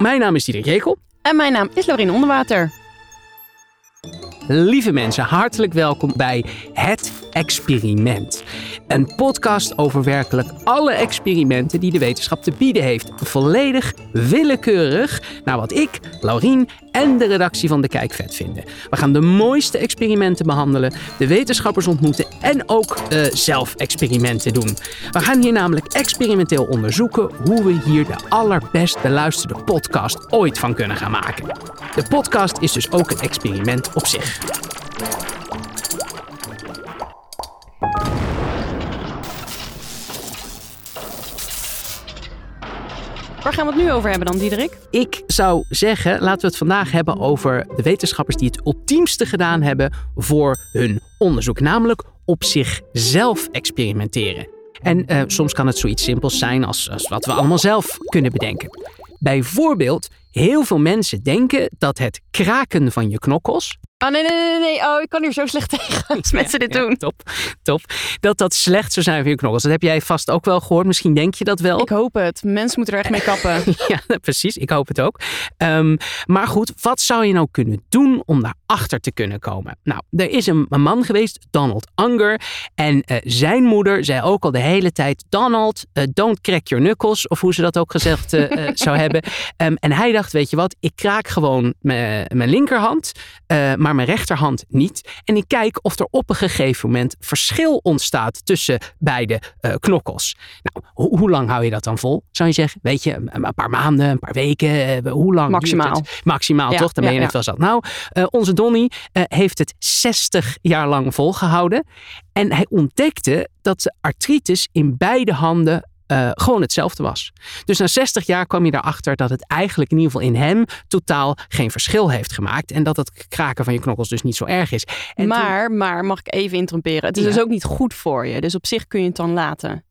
Mijn naam is Diederik Jekel. En mijn naam is Laurien Onderwater. Lieve mensen, hartelijk welkom bij Het Experiment. Een podcast over werkelijk alle experimenten die de wetenschap te bieden heeft. Volledig willekeurig naar wat ik, Laurien en de redactie van De Kijk vet vinden. We gaan de mooiste experimenten behandelen, de wetenschappers ontmoeten en ook uh, zelf experimenten doen. We gaan hier namelijk experimenteel onderzoeken hoe we hier de allerbest beluisterde podcast ooit van kunnen gaan maken. De podcast is dus ook een experiment op zich. Waar gaan we het nu over hebben dan, Diederik? Ik zou zeggen, laten we het vandaag hebben over de wetenschappers die het ultiemste gedaan hebben voor hun onderzoek. Namelijk op zichzelf experimenteren. En uh, soms kan het zoiets simpels zijn als, als wat we allemaal zelf kunnen bedenken. Bijvoorbeeld, heel veel mensen denken dat het kraken van je knokkels Oh nee, nee, nee, nee. Oh, ik kan hier zo slecht tegen als mensen dit doen. top, top. Dat dat slecht zou zijn voor je knokkels. Dat heb jij vast ook wel gehoord. Misschien denk je dat wel. Ik hoop het. Mensen moeten er echt mee kappen. ja, precies. Ik hoop het ook. Um, maar goed, wat zou je nou kunnen doen om daarachter te kunnen komen? Nou, er is een, een man geweest, Donald Unger. En uh, zijn moeder zei ook al de hele tijd: Donald, uh, don't crack your knuckles. Of hoe ze dat ook gezegd uh, zou hebben. Um, en hij dacht: Weet je wat, ik kraak gewoon mijn linkerhand. maar maar mijn rechterhand niet. En ik kijk of er op een gegeven moment verschil ontstaat tussen beide uh, knokkels. Nou, ho hoe lang hou je dat dan vol? Zou je zeggen, weet je, een paar maanden, een paar weken, uh, hoe lang? Maximaal. Maximaal, ja, toch? Dan ben je ja, net wel zat. Nou, uh, onze Donny heeft het 60 jaar lang volgehouden. En hij ontdekte dat de artritis in beide handen uh, gewoon hetzelfde was. Dus na 60 jaar kwam je erachter dat het eigenlijk in ieder geval in hem totaal geen verschil heeft gemaakt. En dat het kraken van je knokkels dus niet zo erg is. En maar, toen... maar mag ik even interromperen? Het is ja. dus ook niet goed voor je. Dus op zich kun je het dan laten.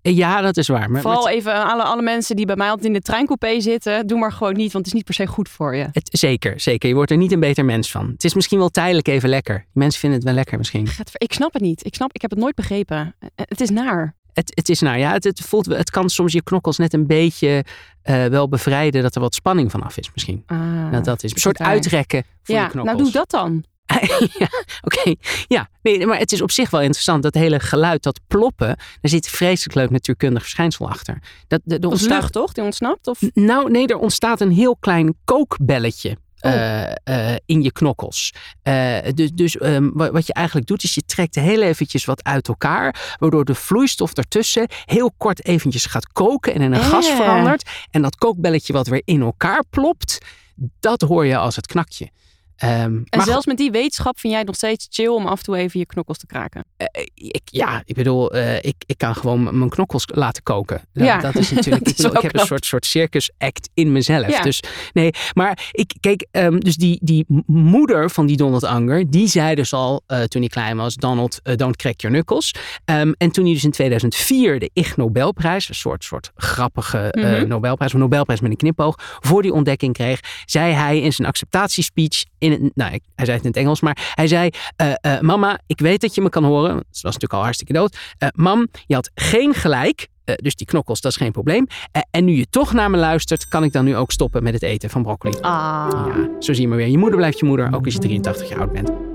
Ja, dat is waar. Maar Vooral maar het... even alle, alle mensen die bij mij altijd in de treincoupé zitten. Doe maar gewoon niet, want het is niet per se goed voor je. Het, zeker, zeker. Je wordt er niet een beter mens van. Het is misschien wel tijdelijk even lekker. Mensen vinden het wel lekker misschien. Ik snap het niet. Ik snap, ik heb het nooit begrepen. Het is naar het, het is nou ja, het, het, voelt, het kan soms je knokkels net een beetje uh, wel bevrijden dat er wat spanning vanaf is misschien. Ah, nou, dat is een soort uitrekken voor ja, je knokkels. Nou, doe dat dan. ja, oké. Okay. Ja, nee, maar het is op zich wel interessant. Dat hele geluid, dat ploppen, daar zit vreselijk leuk natuurkundig verschijnsel achter. Dat, de, de ontstaat... lucht toch? Die ontsnapt? Of? Nou, nee, er ontstaat een heel klein kookbelletje. Oh. Uh, uh, in je knokkels. Uh, dus dus um, wat je eigenlijk doet, is je trekt heel eventjes wat uit elkaar, waardoor de vloeistof ertussen heel kort eventjes gaat koken en in een gas verandert. En dat kookbelletje wat weer in elkaar plopt, dat hoor je als het knakje. Um, en zelfs met die wetenschap vind jij het nog steeds chill om af en toe even je knokkels te kraken? Uh, ik, ja, ik bedoel, uh, ik, ik kan gewoon mijn knokkels laten koken. Dat, ja. dat is natuurlijk. dat is ik, bedoel, ik heb een soort, soort circus act in mezelf. Ja. Dus nee, maar ik kijk, um, dus die, die moeder van die Donald Unger, die zei dus al uh, toen hij klein was: Donald, don't crack your knuckles. Um, en toen hij dus in 2004 de Ig Nobelprijs, een soort, soort grappige mm -hmm. Nobelprijs, een Nobelprijs met een knipoog, voor die ontdekking kreeg, zei hij in zijn acceptatiespeech in het, nou, hij zei het in het Engels, maar hij zei: uh, uh, Mama, ik weet dat je me kan horen. Het was natuurlijk al hartstikke dood. Uh, mam, je had geen gelijk. dus die knokkels, dat is geen probleem. en nu je toch naar me luistert, kan ik dan nu ook stoppen met het eten van broccoli. Ah. Ja, zo zie je maar weer. Je moeder blijft je moeder, ook als je 83 jaar oud bent.